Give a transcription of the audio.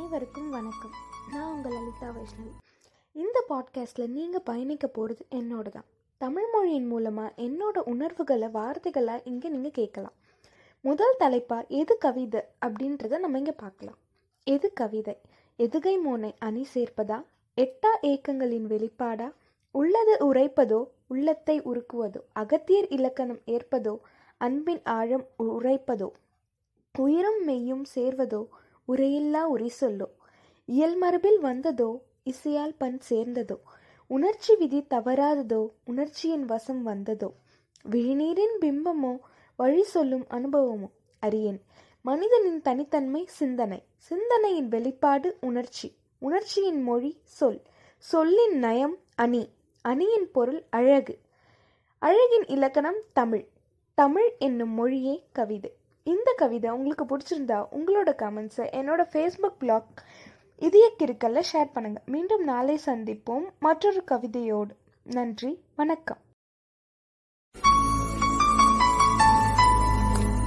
அனைவருக்கும் வணக்கம். நான் உங்கள் லலிதா வைஷ்ணவி. இந்த பாட்காஸ்ட்டில் நீங்கள் பயணிக்க போகிறது என்னோட தான் தமிழ் மொழியின் மூலமாக என்னோட உணர்வுகளை வார்த்தைகளாக இங்கே நீங்கள் கேட்கலாம். முதல் தலைப்பாக எது கவிதை? அப்படின்றத நம்ம இங்கே பார்க்கலாம். எது கவிதை? எதுகை மோனை அணி சேர்ப்பதா? எட்டா ஏக்கங்களின் வெளிப்பாடா? உள்ளது உரைப்பதோ? உள்ளத்தை உருக்குவதோ? அகத்தியர் இலக்கணம் ஏற்பதோ? அன்பின் ஆழம் உரைப்பதோ? உயிரும் மெய்யும் சேர்வதோ? உரையில்லா உரை சொல்லோ இயல்மரபில் வந்ததோ? இசையால் பண் சேர்ந்ததோ? உணர்ச்சி விதி தவறாததோ? உணர்ச்சியின் வசம் வந்ததோ? விழிநீரின் பிம்பமோ? வழி சொல்லும் அனுபவமோ? அறியேன் மனிதனின் தனித்தன்மை சிந்தனை. சிந்தனையின் வெளிப்பாடு உணர்ச்சி. உணர்ச்சியின் மொழி சொல். சொல்லின் நயம் அணி. அணியின் பொருள் அழகு. அழகின் இலக்கணம் தமிழ். தமிழ் என்னும் மொழியே கவிதை. இந்த கவிதை உங்களுக்கு பிடிச்சிருந்தா உங்களோட கமெண்ட்ஸை என்னோட ஃபேஸ்புக் பிளாக் இதய கிருக்கல்ல ஷேர் பண்ணுங்கள் மீண்டும் நாளை சந்திப்போம். மற்றொரு கவிதையோடு. நன்றி. வணக்கம்.